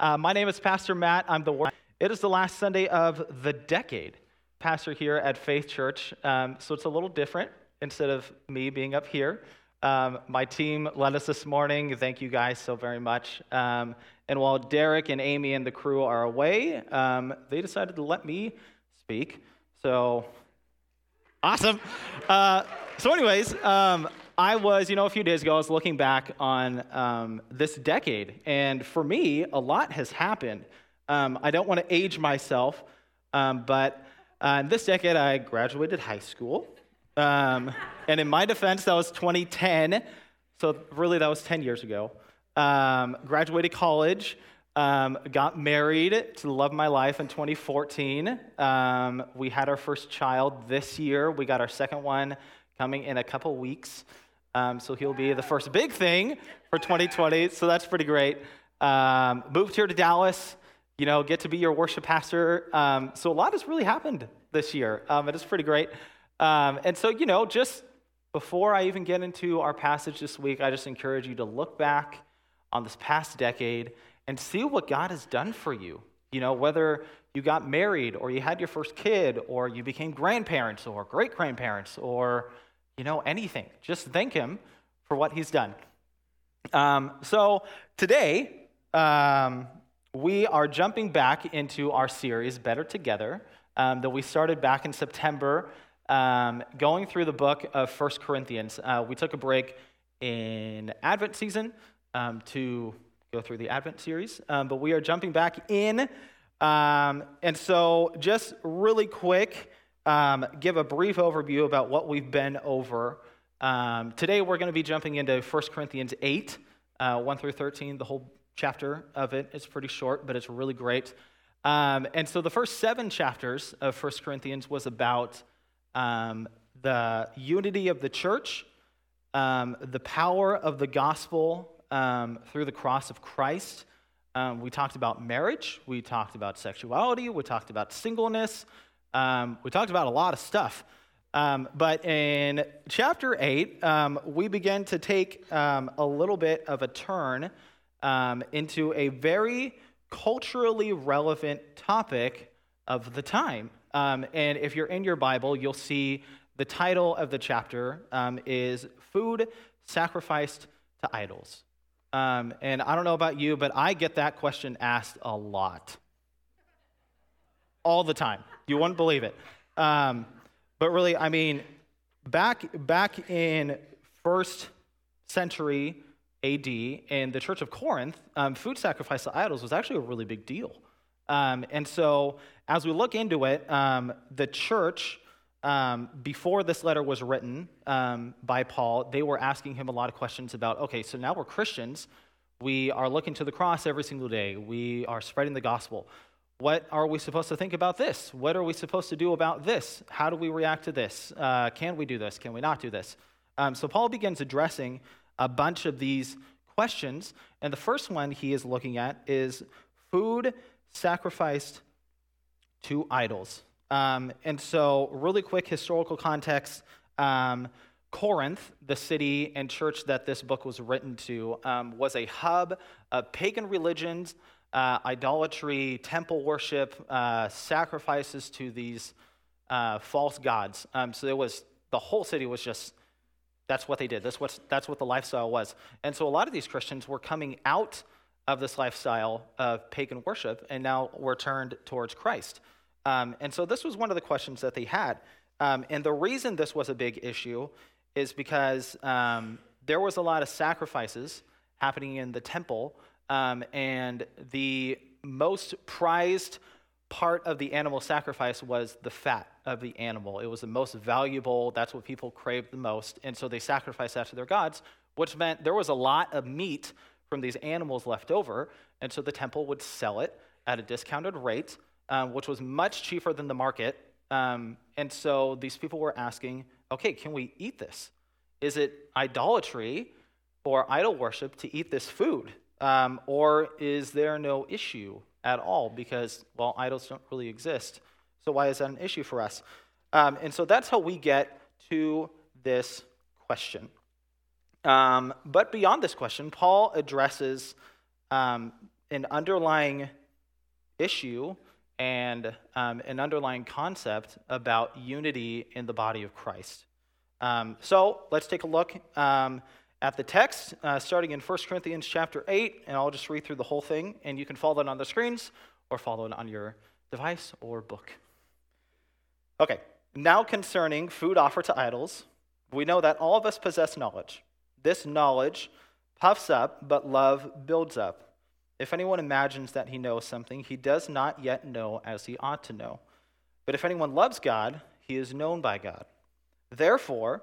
Uh, my name is Pastor Matt. I'm the It is the last Sunday of the decade. Pastor here at Faith Church, um, so it's a little different instead of me being up here. Um, my team led us this morning. Thank you guys so very much. Um, and while Derek and Amy and the crew are away, um, they decided to let me speak. So awesome. Uh, so, anyways, um, I was, you know, a few days ago, I was looking back on um, this decade, and for me, a lot has happened. Um, I don't want to age myself, um, but uh, in this decade, I graduated high school. Um, and in my defense, that was 2010, so really that was 10 years ago. Um, graduated college, um, got married to the love of my life in 2014. we had our first child this year. We got our second one coming in a couple weeks. Um, so he'll be the first big thing for 2020. So that's pretty great. Um, moved here to Dallas, you know, get to be your worship pastor. Um, so a lot has really happened this year. Um, it is pretty great. Um, and so, you know, just before I even get into our passage this week, I just encourage you to look back on this past decade and see what God has done for you. You know, whether you got married or you had your first kid or you became grandparents or great grandparents or you know, anything. Just thank Him for what He's done. Um, so today, um, we are jumping back into our series, Better Together, um, that we started back in September, um, going through the book of First Corinthians. Uh, we took a break in Advent season um, to go through the Advent series, um, but we are jumping back in. and so, just really quick, um, give a brief overview about what we've been over. Um, today we're going to be jumping into 1 Corinthians 8, uh, 1 through 13. The whole chapter of it is pretty short, but it's really great. Um, and so the first seven chapters of 1 Corinthians was about um, the unity of the church, um, the power of the gospel um, through the cross of Christ. we talked about marriage, we talked about sexuality, we talked about singleness. Um, we talked about a lot of stuff. Um, but in chapter 8, um, we begin to take um, a little bit of a turn um, into a very culturally relevant topic of the time. Um, and if you're in your Bible, you'll see the title of the chapter is Food Sacrificed to Idols. and I don't know about you, but I get that question asked a lot. All the time. You wouldn't believe it. Um, but really, I mean, back, back in first century AD in the Church of Corinth, um, food sacrifice to idols was actually a really big deal. Um, and so, as we look into it, um, the church, um, before this letter was written um, by Paul, they were asking him a lot of questions about okay, so now we're Christians. We are looking to the cross every single day. We are spreading the gospel. What are we supposed to think about this? What are we supposed to do about this? How do we react to this? Uh, can we do this? Can we not do this? Um, so Paul begins addressing a bunch of these questions. And the first one he is looking at is food sacrificed to idols. Um, and so, really quick historical context um, Corinth, the city and church that this book was written to, um, was a hub of pagan religions uh, idolatry, temple worship, uh, sacrifices to these uh, false gods. Um, so it was the whole city was just that's what they did. That's what that's what the lifestyle was. And so a lot of these Christians were coming out of this lifestyle of pagan worship and now were turned towards Christ. Um, and so this was one of the questions that they had. Um, and the reason this was a big issue is because um, there was a lot of sacrifices happening in the temple um, and the most prized part of the animal sacrifice was the fat of the animal. It was the most valuable, that's what people craved the most. And so they sacrificed that to their gods, which meant there was a lot of meat from these animals left over. And so the temple would sell it at a discounted rate, um, which was much cheaper than the market. Um, and so these people were asking, okay, can we eat this? Is it idolatry or idol worship to eat this food? Um, or is there no issue at all? Because, well, idols don't really exist. So why is that an issue for us? Um, and so that's how we get to this question. Um, but beyond this question, Paul addresses um, an underlying issue and um, an underlying concept about unity in the body of Christ. Um, so let's take a look at the text, uh, starting in 1 Corinthians chapter 8, and I'll just read through the whole thing, and you can follow it on the screens or follow it on your device or book. Okay, now concerning food offered to idols, we know that all of us possess knowledge. This knowledge puffs up, but love builds up. If anyone imagines that he knows something, he does not yet know as he ought to know. But if anyone loves God, he is known by God. Therefore,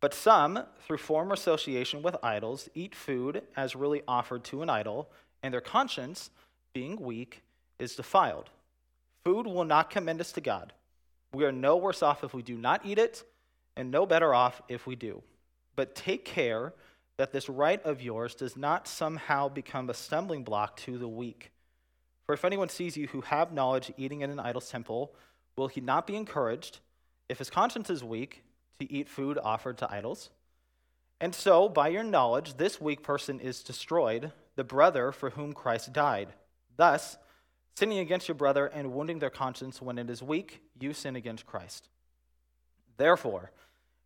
but some, through former association with idols, eat food as really offered to an idol, and their conscience, being weak, is defiled. Food will not commend us to God. We are no worse off if we do not eat it, and no better off if we do. But take care that this right of yours does not somehow become a stumbling block to the weak. For if anyone sees you who have knowledge eating in an idol's temple, will he not be encouraged, if his conscience is weak, to eat food offered to idols? And so, by your knowledge, this weak person is destroyed, the brother for whom Christ died. Thus, sinning against your brother and wounding their conscience when it is weak, you sin against Christ. Therefore,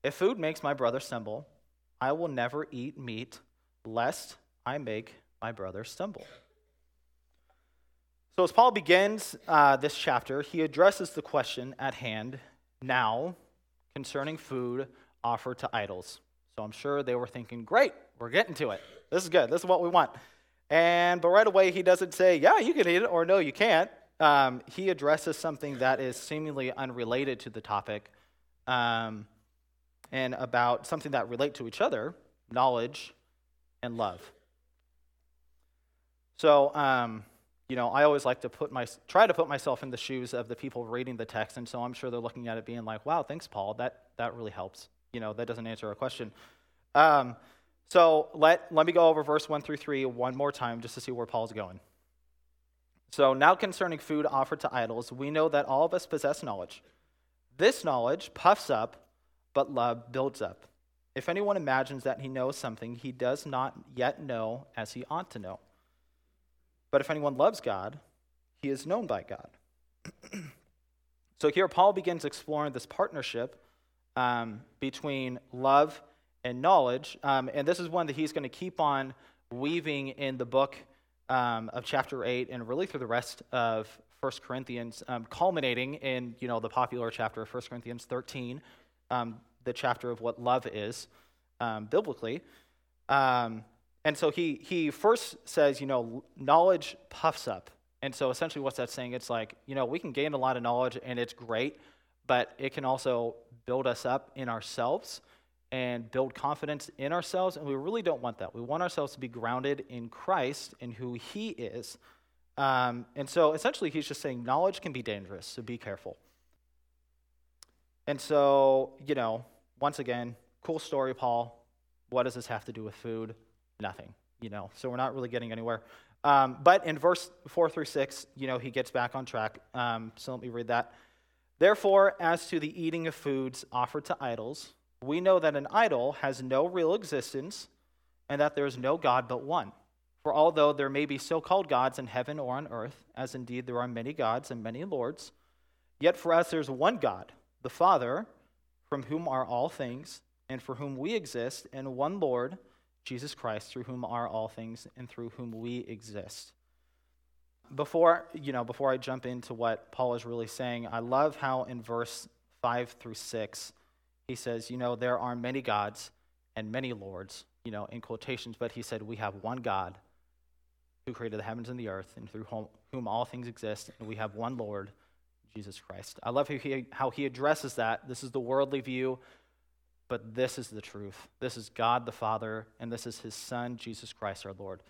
if food makes my brother stumble, I will never eat meat, lest I make my brother stumble. So, as Paul begins uh, this chapter, he addresses the question at hand now concerning food offered to idols. So, I'm sure they were thinking, great, we're getting to it. This is good. This is what we want. And, but right away, he doesn't say, yeah, you can eat it, or no, you can't. Um, he addresses something that is seemingly unrelated to the topic. Um, and about something that relate to each other knowledge and love. So, um, you know, I always like to put my try to put myself in the shoes of the people reading the text, and so I'm sure they're looking at it being like, "Wow, thanks, Paul. That that really helps." You know, that doesn't answer our question. Um, so let let me go over verse one through three one more time just to see where Paul's going. So now concerning food offered to idols, we know that all of us possess knowledge. This knowledge puffs up, but love builds up. If anyone imagines that he knows something, he does not yet know as he ought to know. But if anyone loves God, he is known by God. so here, Paul begins exploring this partnership um, between love and knowledge. Um, and this is one that he's going to keep on weaving in the book um, of chapter 8 and really through the rest of 1 Corinthians, um, culminating in you know, the popular chapter of 1 Corinthians 13, um, the chapter of what love is um, biblically. Um, and so he, he first says, you know, knowledge puffs up. And so essentially, what's that saying? It's like, you know, we can gain a lot of knowledge and it's great, but it can also build us up in ourselves and build confidence in ourselves. And we really don't want that. We want ourselves to be grounded in Christ and who He is. Um, and so essentially, he's just saying knowledge can be dangerous, so be careful. And so, you know, once again, cool story, Paul. What does this have to do with food? Nothing, you know, so we're not really getting anywhere. Um, but in verse 4 through 6, you know, he gets back on track. Um, so let me read that. Therefore, as to the eating of foods offered to idols, we know that an idol has no real existence and that there is no God but one. For although there may be so called gods in heaven or on earth, as indeed there are many gods and many lords, yet for us there's one God the Father, from whom are all things, and for whom we exist, and one Lord, Jesus Christ, through whom are all things, and through whom we exist. Before, you know, before I jump into what Paul is really saying, I love how in verse 5 through 6, he says, you know, there are many gods and many lords, you know, in quotations, but he said, we have one God who created the heavens and the earth, and through whom, all things exist, and we have one Lord, Jesus Christ. I love how he, how he addresses that. This is the worldly view, but this is the truth. This is God the Father, and this is his Son, Jesus Christ our Lord.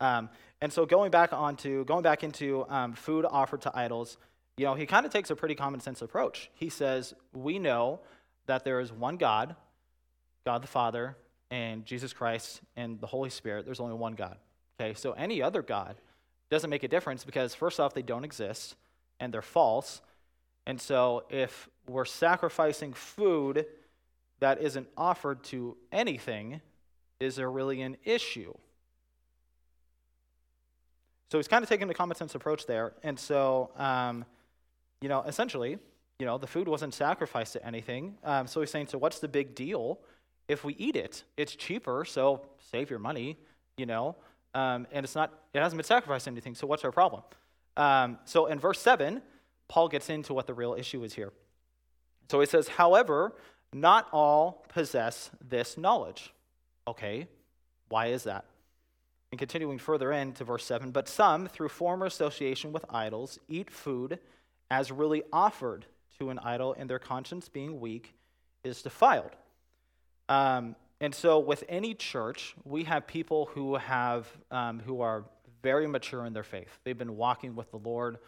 Um, and so going back onto going back into um, food offered to idols, you know, he kind of takes a pretty common sense approach. He says, "We know that there is one God, God the Father, and Jesus Christ and the Holy Spirit. There's only one God. Okay, so any other God doesn't make a difference because first off, they don't exist and they're false. And so if we're sacrificing food that isn't offered to anything, is there really an issue? So he's kind of taking the common sense approach there. And so, um, you know, essentially, you know, the food wasn't sacrificed to anything. Um, so he's saying, so what's the big deal if we eat it? It's cheaper, so save your money, you know, um, and it's not, it hasn't been sacrificed to anything. So what's our problem? Um, so in verse 7, Paul gets into what the real issue is here. So he says, however, not all possess this knowledge. Okay, why is that? And continuing further into verse 7, but some, through former association with idols, eat food as really offered to an idol, and their conscience being weak is defiled. Um, and so, with any church, we have people who have um, who are very mature in their faith. They've been walking with the Lord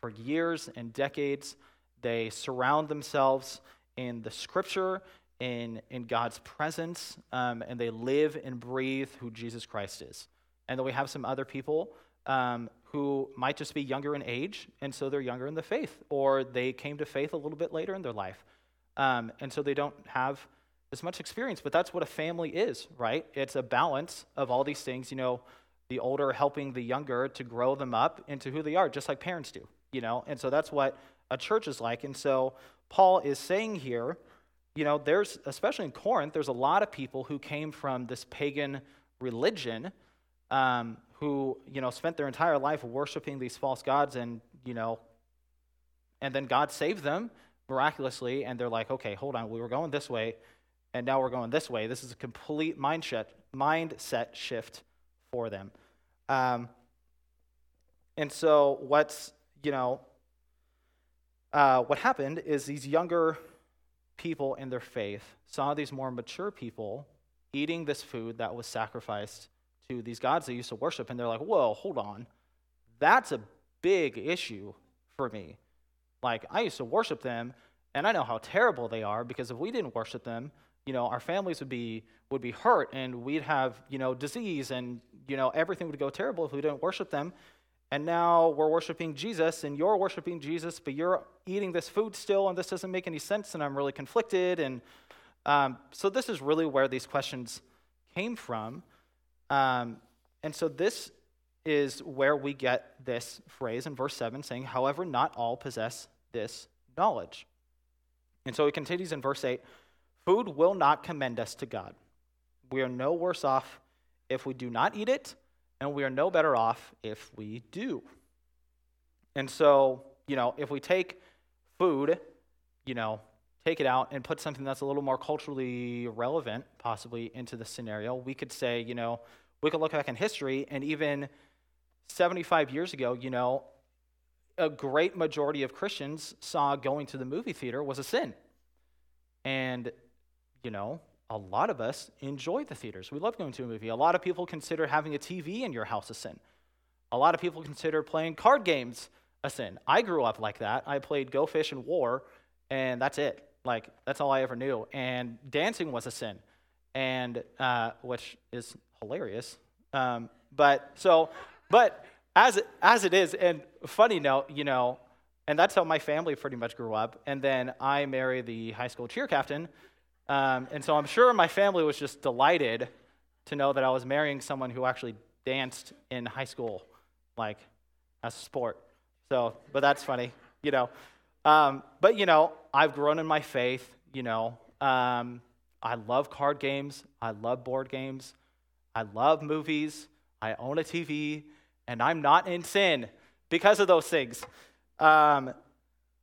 for years and decades. They surround themselves in the Scripture, in in God's presence, um, and they live and breathe who Jesus Christ is. And then we have some other people um, who might just be younger in age, and so they're younger in the faith, or they came to faith a little bit later in their life, um, and so they don't have as much experience. But that's what a family is, right? It's a balance of all these things. You know, the older helping the younger to grow them up into who they are, just like parents do. You know, and so that's what a church is like. And so Paul is saying here, you know, there's especially in Corinth, there's a lot of people who came from this pagan religion. Um, who, you know, spent their entire life worshiping these false gods and, you know, and then God saved them miraculously, and they're like, okay, hold on, we were going this way, and now we're going this way. This is a complete mindset, mindset shift for them. Um, and so, what's, you know, uh, what happened is these younger people in their faith saw these more mature people eating this food that was sacrificed to these gods they used to worship, and they're like, whoa, hold on. That's a big issue for me. Like, I used to worship them, and I know how terrible they are because if we didn't worship them, you know, our families would be would be hurt and we'd have, you know, disease and, you know, everything would go terrible if we didn't worship them. And now we're worshiping Jesus and you're worshiping Jesus, but you're eating this food still and this doesn't make any sense and I'm really conflicted. And um, so this is really where these questions came from. Um, and so this is where we get this phrase in verse 7 saying, however, not all possess this knowledge. And so it continues in verse 8 food will not commend us to God. We are no worse off if we do not eat it, and we are no better off if we do. And so, you know, if we take food, you know, take it out and put something that's a little more culturally relevant, possibly, into the scenario, we could say, you know, we could look back in history and even 75 years ago, you know, a great majority of Christians saw going to the movie theater was a sin. And, you know, a lot of us enjoy the theaters. We love going to a movie. A lot of people consider having a TV in your house a sin. A lot of people consider playing card games a sin. I grew up like that. I played Go Fish and War, and that's it. Like, that's all I ever knew. And dancing was a sin, and uh, which is hilarious. Um, but so, but as it, as it is, and funny note, you know, and that's how my family pretty much grew up. And then I married the high school cheer captain, um, and so I'm sure my family was just delighted to know that I was marrying someone who actually danced in high school, like as a sport. So, but that's funny, you know. Um, but you know, I've grown in my faith. You know, um, I love card games. I love board games. I love movies, I own a TV, and I'm not in sin because of those things. Um,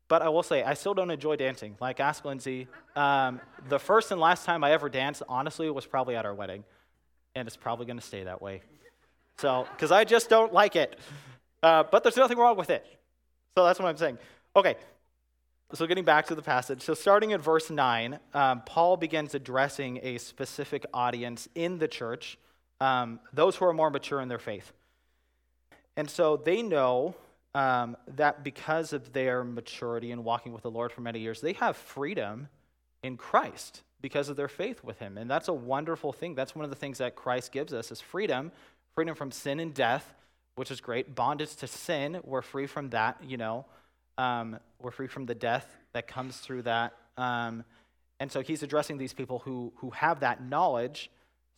but I will say, I still don't enjoy dancing. Like, ask Lindsay. Um, the first and last time I ever danced, honestly, was probably at our wedding. And it's probably going to stay that way. So, because I just don't like it. Uh, but there's nothing wrong with it. So that's what I'm saying. Okay, so, getting back to the passage, so starting in verse 9, um, Paul begins addressing a specific audience in the church, um, those who are more mature in their faith. And so they know um, that because of their maturity and walking with the Lord for many years, they have freedom in Christ because of their faith with Him. And that's a wonderful thing. That's one of the things that Christ gives us is freedom, freedom from sin and death, which is great. Bondage to sin, we're free from that, you know. Um, we're free from the death that comes through that. Um, and so he's addressing these people who, who have that knowledge,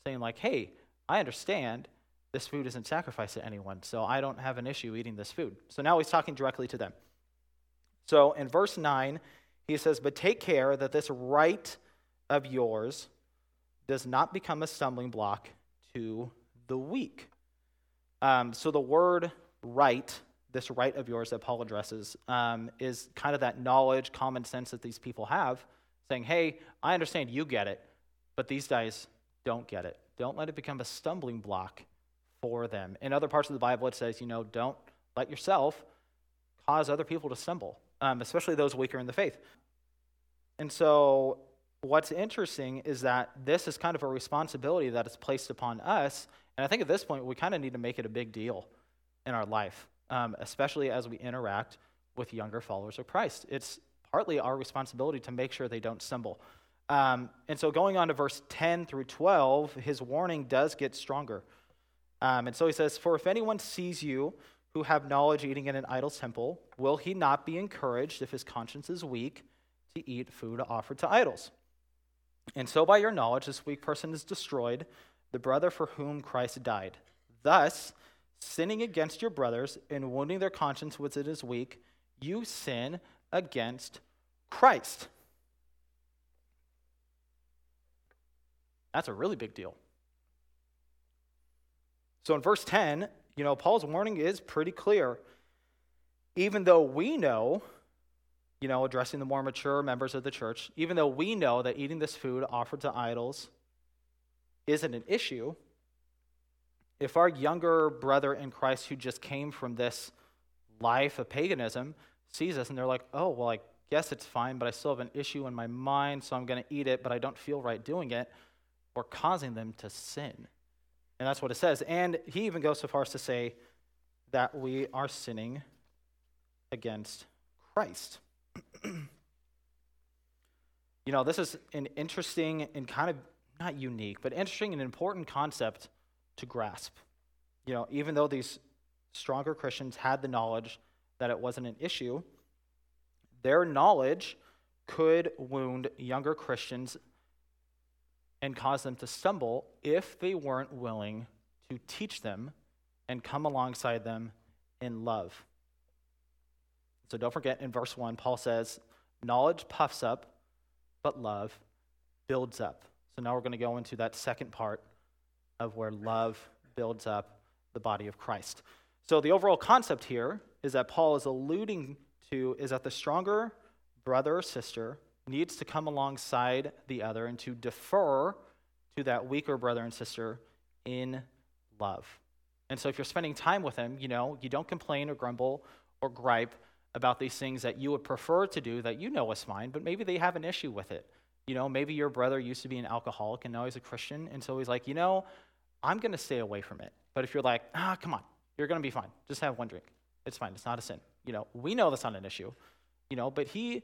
saying, like, hey, I understand this food isn't sacrificed to anyone, so I don't have an issue eating this food. So now he's talking directly to them. So in verse 9, he says, But take care that this right of yours does not become a stumbling block to the weak. Um, so the word right, this right of yours that Paul addresses, um, is kind of that knowledge, common sense that these people have, saying, Hey, I understand you get it, but these guys don't get it. Don't let it become a stumbling block for them. In other parts of the Bible, it says, you know, don't let yourself cause other people to stumble, um, especially those weaker in the faith. And so, what's interesting is that this is kind of a responsibility that is placed upon us. And I think at this point, we kind of need to make it a big deal in our life, um, especially as we interact with younger followers of Christ. It's partly our responsibility to make sure they don't stumble. Um, and so, going on to verse 10 through 12, his warning does get stronger. Um, and so he says, For if anyone sees you who have knowledge eating in an idol's temple, will he not be encouraged if his conscience is weak to eat food offered to idols? And so by your knowledge, this weak person is destroyed, the brother for whom Christ died. Thus, sinning against your brothers and wounding their conscience which it is weak, you sin against Christ. That's a really big deal. So in verse 10, you know, Paul's warning is pretty clear. Even though we know, you know, addressing the more mature members of the church, even though we know that eating this food offered to idols isn't an issue, if our younger brother in Christ who just came from this life of paganism sees us and they're like, oh, well, I guess it's fine, but I still have an issue in my mind, so I'm going to eat it, but I don't feel right doing it, we're causing them to sin. And that's what it says. And he even goes so far as to say that we are sinning against Christ. you know, this is an interesting and kind of not unique, but interesting and important concept to grasp. You know, even though these stronger Christians had the knowledge that it wasn't an issue, their knowledge could wound younger Christians and cause them to stumble if they weren't willing to teach them and come alongside them in love. So don't forget in verse 1, Paul says, Knowledge puffs up, but love builds up. So now we're going to go into that second part of where love builds up the body of Christ. So the overall concept here is that Paul is alluding to is that the stronger brother or sister needs to come alongside the other and to defer to that weaker brother and sister in love. And so if you're spending time with them, you know, you don't complain or grumble or gripe about these things that you would prefer to do that you know is fine, but maybe they have an issue with it. You know, maybe your brother used to be an alcoholic and now he's a Christian, and so he's like, you know, I'm going to stay away from it. But if you're like, ah, come on, you're going to be fine. Just have one drink. It's fine. It's not a sin. You know, we know that's not an issue. You know, but he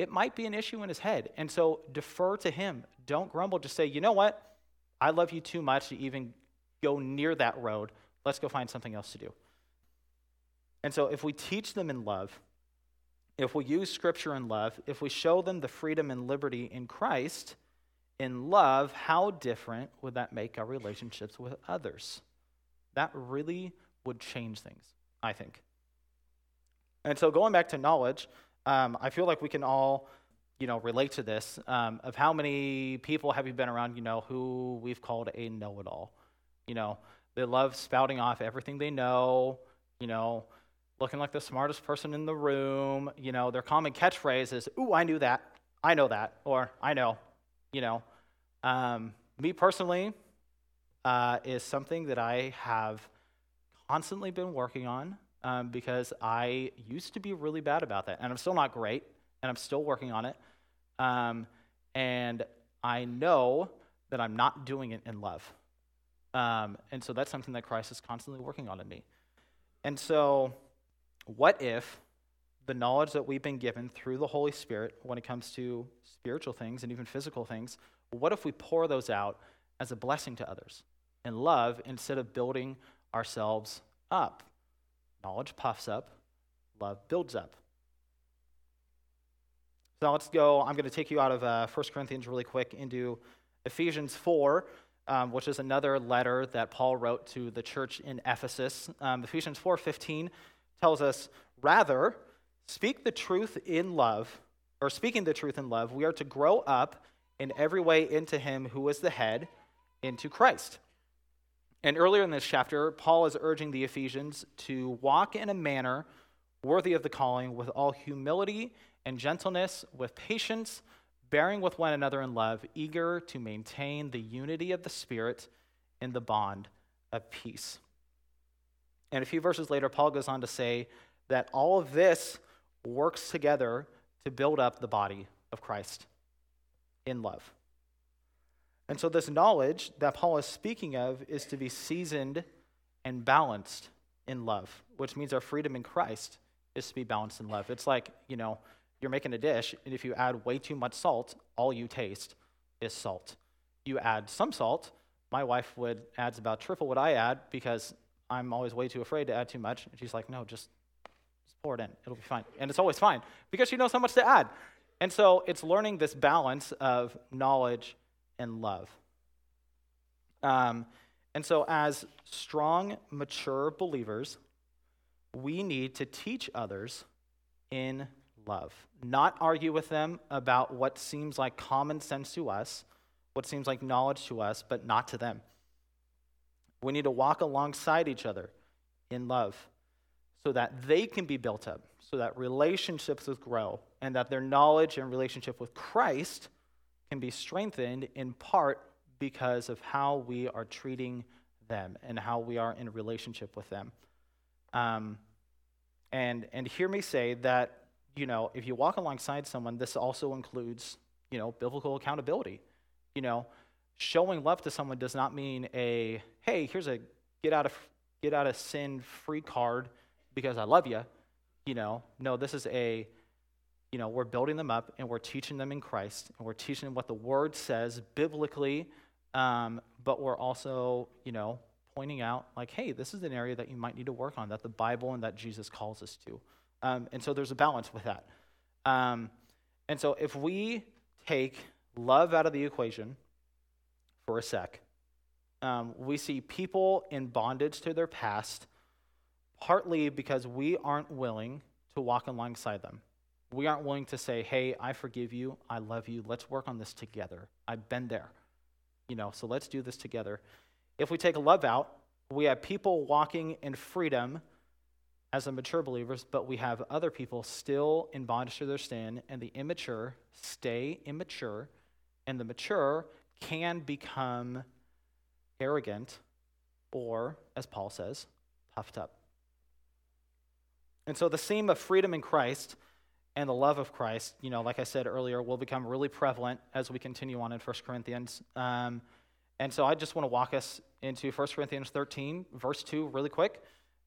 it might be an issue in his head. And so defer to him. Don't grumble. Just say, you know what? I love you too much to even go near that road. Let's go find something else to do. And so if we teach them in love, if we use scripture in love, if we show them the freedom and liberty in Christ, in love, how different would that make our relationships with others? That really would change things, I think. And so going back to knowledge, um, I feel like we can all, you know, relate to this. Um, of how many people have you been around, you know, who we've called a know-it-all? You know, they love spouting off everything they know. You know, looking like the smartest person in the room. You know, their common catchphrase is, "Ooh, I knew that. I know that," or "I know." You know, um, me personally uh, is something that I have constantly been working on um, because I used to be really bad about that. And I'm still not great, and I'm still working on it. Um, and I know that I'm not doing it in love. Um, and so that's something that Christ is constantly working on in me. And so, what if the knowledge that we've been given through the Holy Spirit when it comes to spiritual things and even physical things, what if we pour those out as a blessing to others in love instead of building ourselves up? Knowledge puffs up, love builds up. So now let's go. I'm going to take you out of uh, 1 Corinthians really quick into Ephesians 4, um, which is another letter that Paul wrote to the church in Ephesus. Um, Ephesians 4:15 tells us, "Rather, speak the truth in love, or speaking the truth in love, we are to grow up in every way into Him who is the head, into Christ." And earlier in this chapter, Paul is urging the Ephesians to walk in a manner worthy of the calling with all humility and gentleness, with patience, bearing with one another in love, eager to maintain the unity of the Spirit in the bond of peace. And a few verses later, Paul goes on to say that all of this works together to build up the body of Christ in love. And so, this knowledge that Paul is speaking of is to be seasoned and balanced in love, which means our freedom in Christ is to be balanced in love. It's like, you know, you're making a dish, and if you add way too much salt, all you taste is salt. You add some salt, my wife would adds about triple what I add because I'm always way too afraid to add too much. And she's like, no, just, just pour it in. It'll be fine. And it's always fine because she knows how much to add. And so it's learning this balance of knowledge and love. Um, and so, as strong, mature believers, we need to teach others in love, not argue with them about what seems like common sense to us, what seems like knowledge to us, but not to them. We need to walk alongside each other in love so that they can be built up, so that relationships will grow, and that their knowledge and relationship with Christ can be strengthened in part because of how we are treating them and how we are in relationship with them. Um, and, and hear me say that you know, if you walk alongside someone, this also includes, you know, biblical accountability. You know, showing love to someone does not mean a, hey, here's a get out of get out of sin free card because I love you. You know, no, this is a, you know, we're building them up and we're teaching them in Christ and we're teaching them what the Word says biblically, um, but we're also, you know, pointing out like, hey, this is an area that you might need to work on that the Bible and that Jesus calls us to. Um, and so there's a balance with that. Um, and so if we take love out of the equation for a sec, um, we see people in bondage to their past, partly because we aren't willing to walk alongside them. We aren't willing to say, hey, I forgive you, I love you, let's work on this together. I've been there. You know, so let's do this together. If we take a love out, we have people walking in freedom as the mature believers, but we have other people still in bondage to their sin, and the immature stay immature, and the mature can become arrogant or, as Paul says, puffed up. And so the theme of freedom in Christ and the love of Christ, you know, like I said earlier, will become really prevalent as we continue on in 1 Corinthians. Um, and so I just want to walk us into 1 Corinthians 13, verse 2, really quick.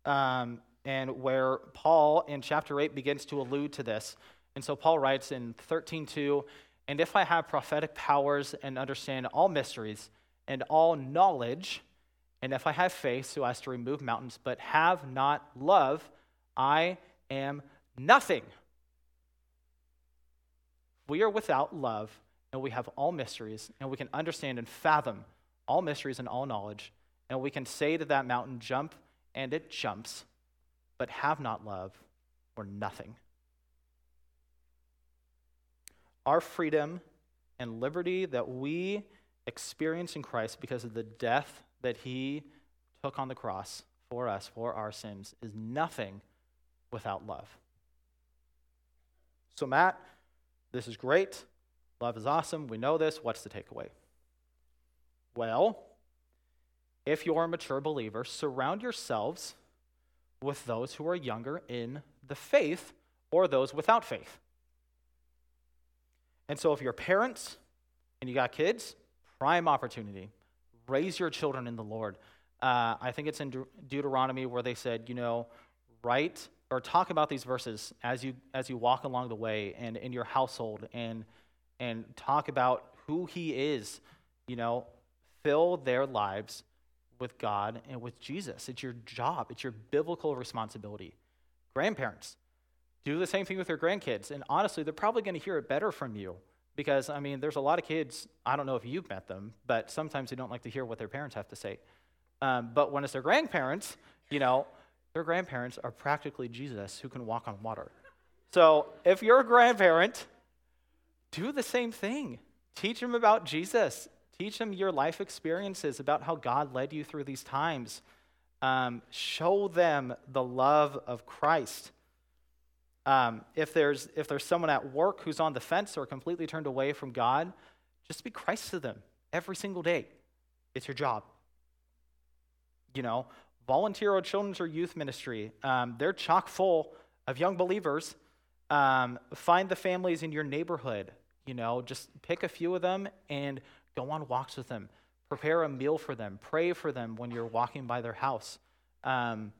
Um, and where Paul in chapter 8 begins to allude to this. And so Paul writes in 13:2, "And if I have prophetic powers and understand all mysteries and all knowledge, and if I have faith so as to remove mountains, but have not love, I am nothing." We are without love, and we have all mysteries, and we can understand and fathom all mysteries and all knowledge, and we can say to that mountain, jump, and it jumps but have not love, or nothing. Our freedom and liberty that we experience in Christ because of the death that he took on the cross for us, for our sins, is nothing without love. So, Matt, this is great. Love is awesome. We know this. What's the takeaway? Well, if you're a mature believer, surround yourselves with those who are younger in the faith or those without faith. And so, if you're parents and you got kids, prime opportunity. Raise your children in the Lord. Uh, I think it's in De- Deuteronomy where they said, you know, write or talk about these verses as you as you walk along the way and in your household and and talk about who he is you know fill their lives with god and with jesus. It's your job. It's your biblical responsibility. Grandparents do the same thing with your grandkids. And honestly they're probably going to hear it better from you because i mean there's a lot of kids i don't know if you've met them but sometimes they don't like to hear what their parents have to say. Um, but when it's their grandparents you know their grandparents are practically Jesus who can walk on water. So if you're a grandparent, do the same thing. Teach them about Jesus. Teach them your life experiences about how God led you through these times. Um, show them the love of Christ. Um, if, there's, if there's someone at work who's on the fence or completely turned away from God, just be Christ to them every single day. It's your job. You know, volunteer at children's or youth ministry. Um, they're chock full of young believers. Um, find the families in your neighborhood. You know, just pick a few of them and go on walks with them. Prepare a meal for them. Pray for them when you're walking by their house. Um,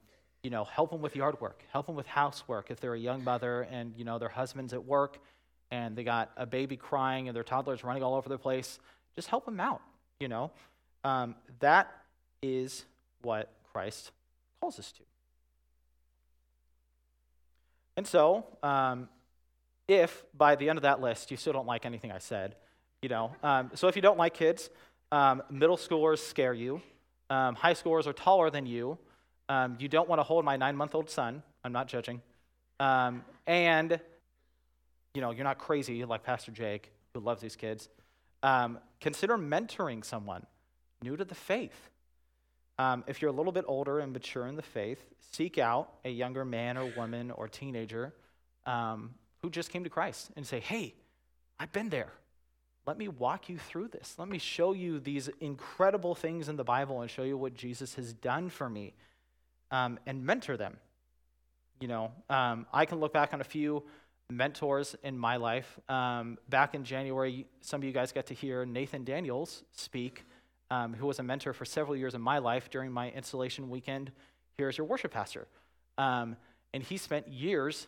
you know, help them with yard work. Help them with housework if they're a young mother and you know their husband's at work and they got a baby crying and their toddler's running all over the place. Just help them out. You know, um, that is what Christ calls us to. And so, um, if by the end of that list you still don't like anything I said, you know, um, so if you don't like kids, um, middle schoolers scare you, um, high schoolers are taller than you, um, you don't want to hold my nine month old son, I'm not judging, um, and, you know, you're not crazy like Pastor Jake, who loves these kids, consider mentoring someone new to the faith. Um, if you're a little bit older and mature in the faith, seek out a younger man or woman or teenager um, who just came to Christ and say, Hey, I've been there. Let me walk you through this. Let me show you these incredible things in the Bible and show you what Jesus has done for me um, and mentor them. You know, um, I can look back on a few mentors in my life. Um, back in January, some of you guys got to hear Nathan Daniels speak um, who was a mentor for several years in my life during my installation weekend here as your worship pastor. Um, and he spent years,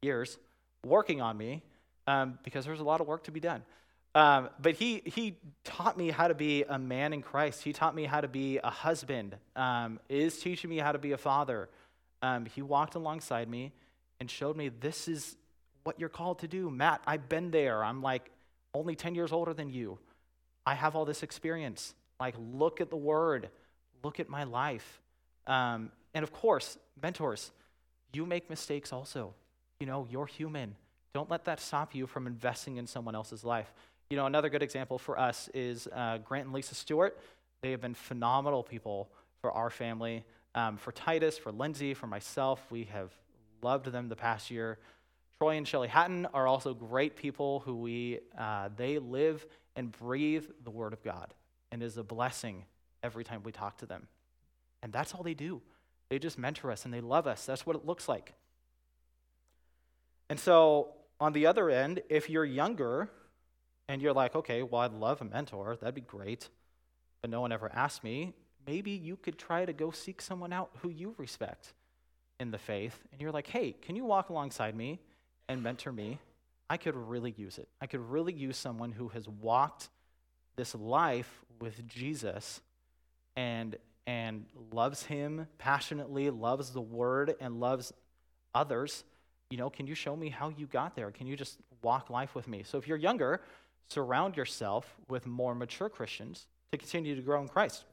years working on me um, because there was a lot of work to be done. Um, but he, he taught me how to be a man in Christ. He taught me how to be a husband, um, is teaching me how to be a father. Um, he walked alongside me and showed me this is what you're called to do. Matt, I've been there. I'm like only 10 years older than you. I have all this experience. Like, look at the word, look at my life. Um, and of course, mentors, you make mistakes also. You know, you're human. Don't let that stop you from investing in someone else's life. You know, another good example for us is uh, Grant and Lisa Stewart. They have been phenomenal people for our family. Um, for Titus, for Lindsay, for myself, we have loved them the past year. Troy and Shelly Hatton are also great people who we, uh, they live and breathe the Word of God and is a blessing every time we talk to them. And that's all they do. They just mentor us and they love us. That's what it looks like. And so, on the other end, if you're younger and you're like, okay, well, I'd love a mentor, that'd be great, but no one ever asked me, maybe you could try to go seek someone out who you respect in the faith. And you're like, hey, can you walk alongside me and mentor me? I could really use it. I could really use someone who has walked this life with Jesus and and loves him passionately, loves the word and loves others, you know, can you show me how you got there? Can you just walk life with me? So if you're younger, surround yourself with more mature Christians to continue to grow in Christ.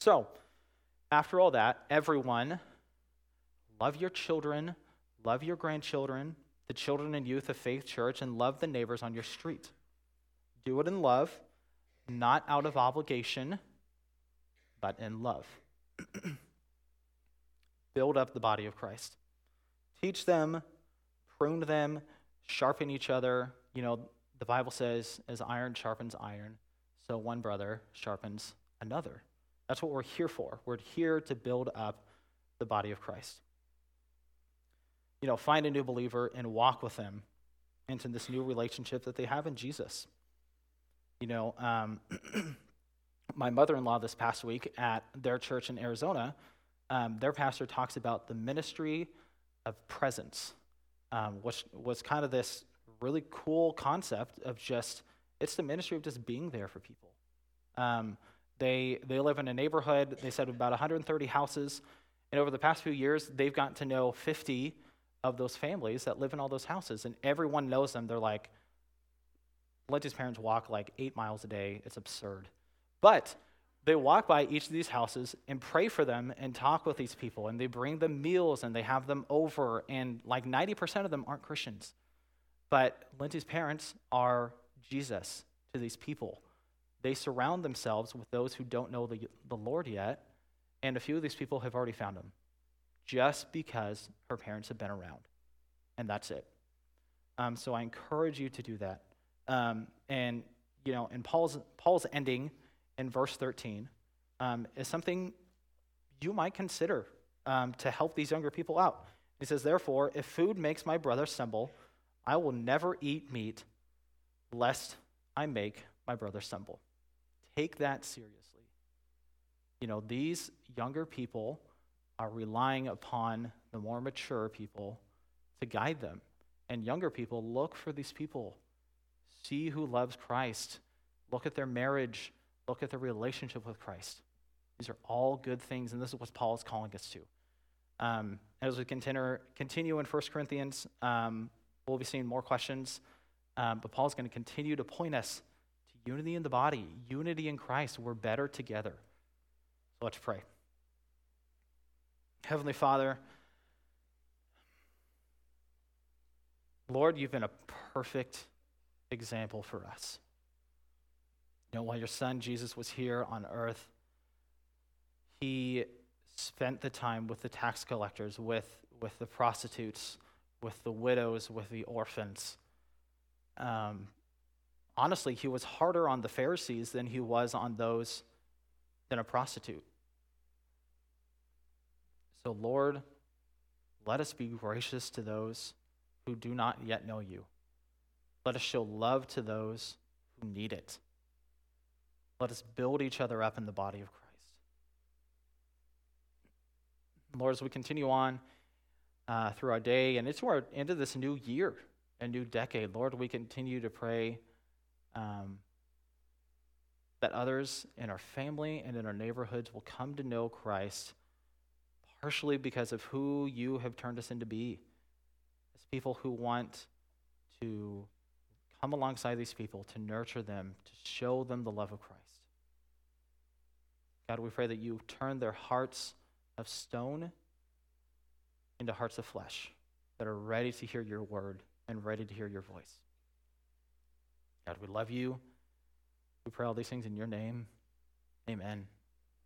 So, after all that, everyone, love your children, love your grandchildren, the children and youth of Faith Church, and love the neighbors on your street. Do it in love not out of obligation, but in love. Build up the body of Christ. Teach them, prune them, sharpen each other. You know, the Bible says, as iron sharpens iron, so one brother sharpens another. That's what we're here for. We're here to build up the body of Christ. You know, find a new believer and walk with them into this new relationship that they have in Jesus. You know, um, my mother in law this past week at their church in Arizona, um, their pastor talks about the ministry of presence, um, which was kind of this really cool concept of just, it's the ministry of just being there for people. Um, they, they live in a neighborhood, they said about 130 houses, and over the past few years, they've gotten to know 50 of those families that live in all those houses, and everyone knows them. They're like, Lindsay's parents walk like eight miles a day. It's absurd. But they walk by each of these houses and pray for them and talk with these people, and they bring them meals and they have them over, and like 90% of them aren't Christians. But Lindsay's parents are Jesus to these people. They surround themselves with those who don't know the, the Lord yet, and a few of these people have already found him just because her parents have been around. And that's it. Um, so I encourage you to do that. Um, and, you know, in Paul's, Paul's ending in verse 13 um, is something you might consider um, to help these younger people out. He says, Therefore, if food makes my brother stumble, I will never eat meat lest I make my brother stumble. Take that seriously. You know, these younger people are relying upon the more mature people to guide them. And younger people look for these people. See who loves Christ. Look at their marriage. Look at their relationship with Christ. These are all good things, and this is what Paul is calling us to. Um, as we continue, continue in 1 Corinthians, um, we'll be seeing more questions, um, but Paul's going to continue to point us to unity in the body, unity in Christ. We're better together. So let's pray. Heavenly Father, Lord, you've been a perfect example for us. You know, while your son Jesus was here on earth, he spent the time with the tax collectors, with, with the prostitutes, with the widows, with the orphans. Um, honestly, he was harder on the Pharisees than he was on those than a prostitute. So, Lord, let us be gracious to those who do not yet know you. Let us show love to those who need it. Let us build each other up in the body of Christ. Lord, as we continue on uh, through our day and into, our, into this new year, a new decade, Lord, we continue to pray um, that others in our family and in our neighborhoods will come to know Christ partially because of who you have turned us into be. As people who want to come alongside these people, to nurture them, to show them the love of Christ. God, we pray that you turn their hearts of stone into hearts of flesh that are ready to hear your word and ready to hear your voice. God, we love you. We pray all these things in your name. Amen.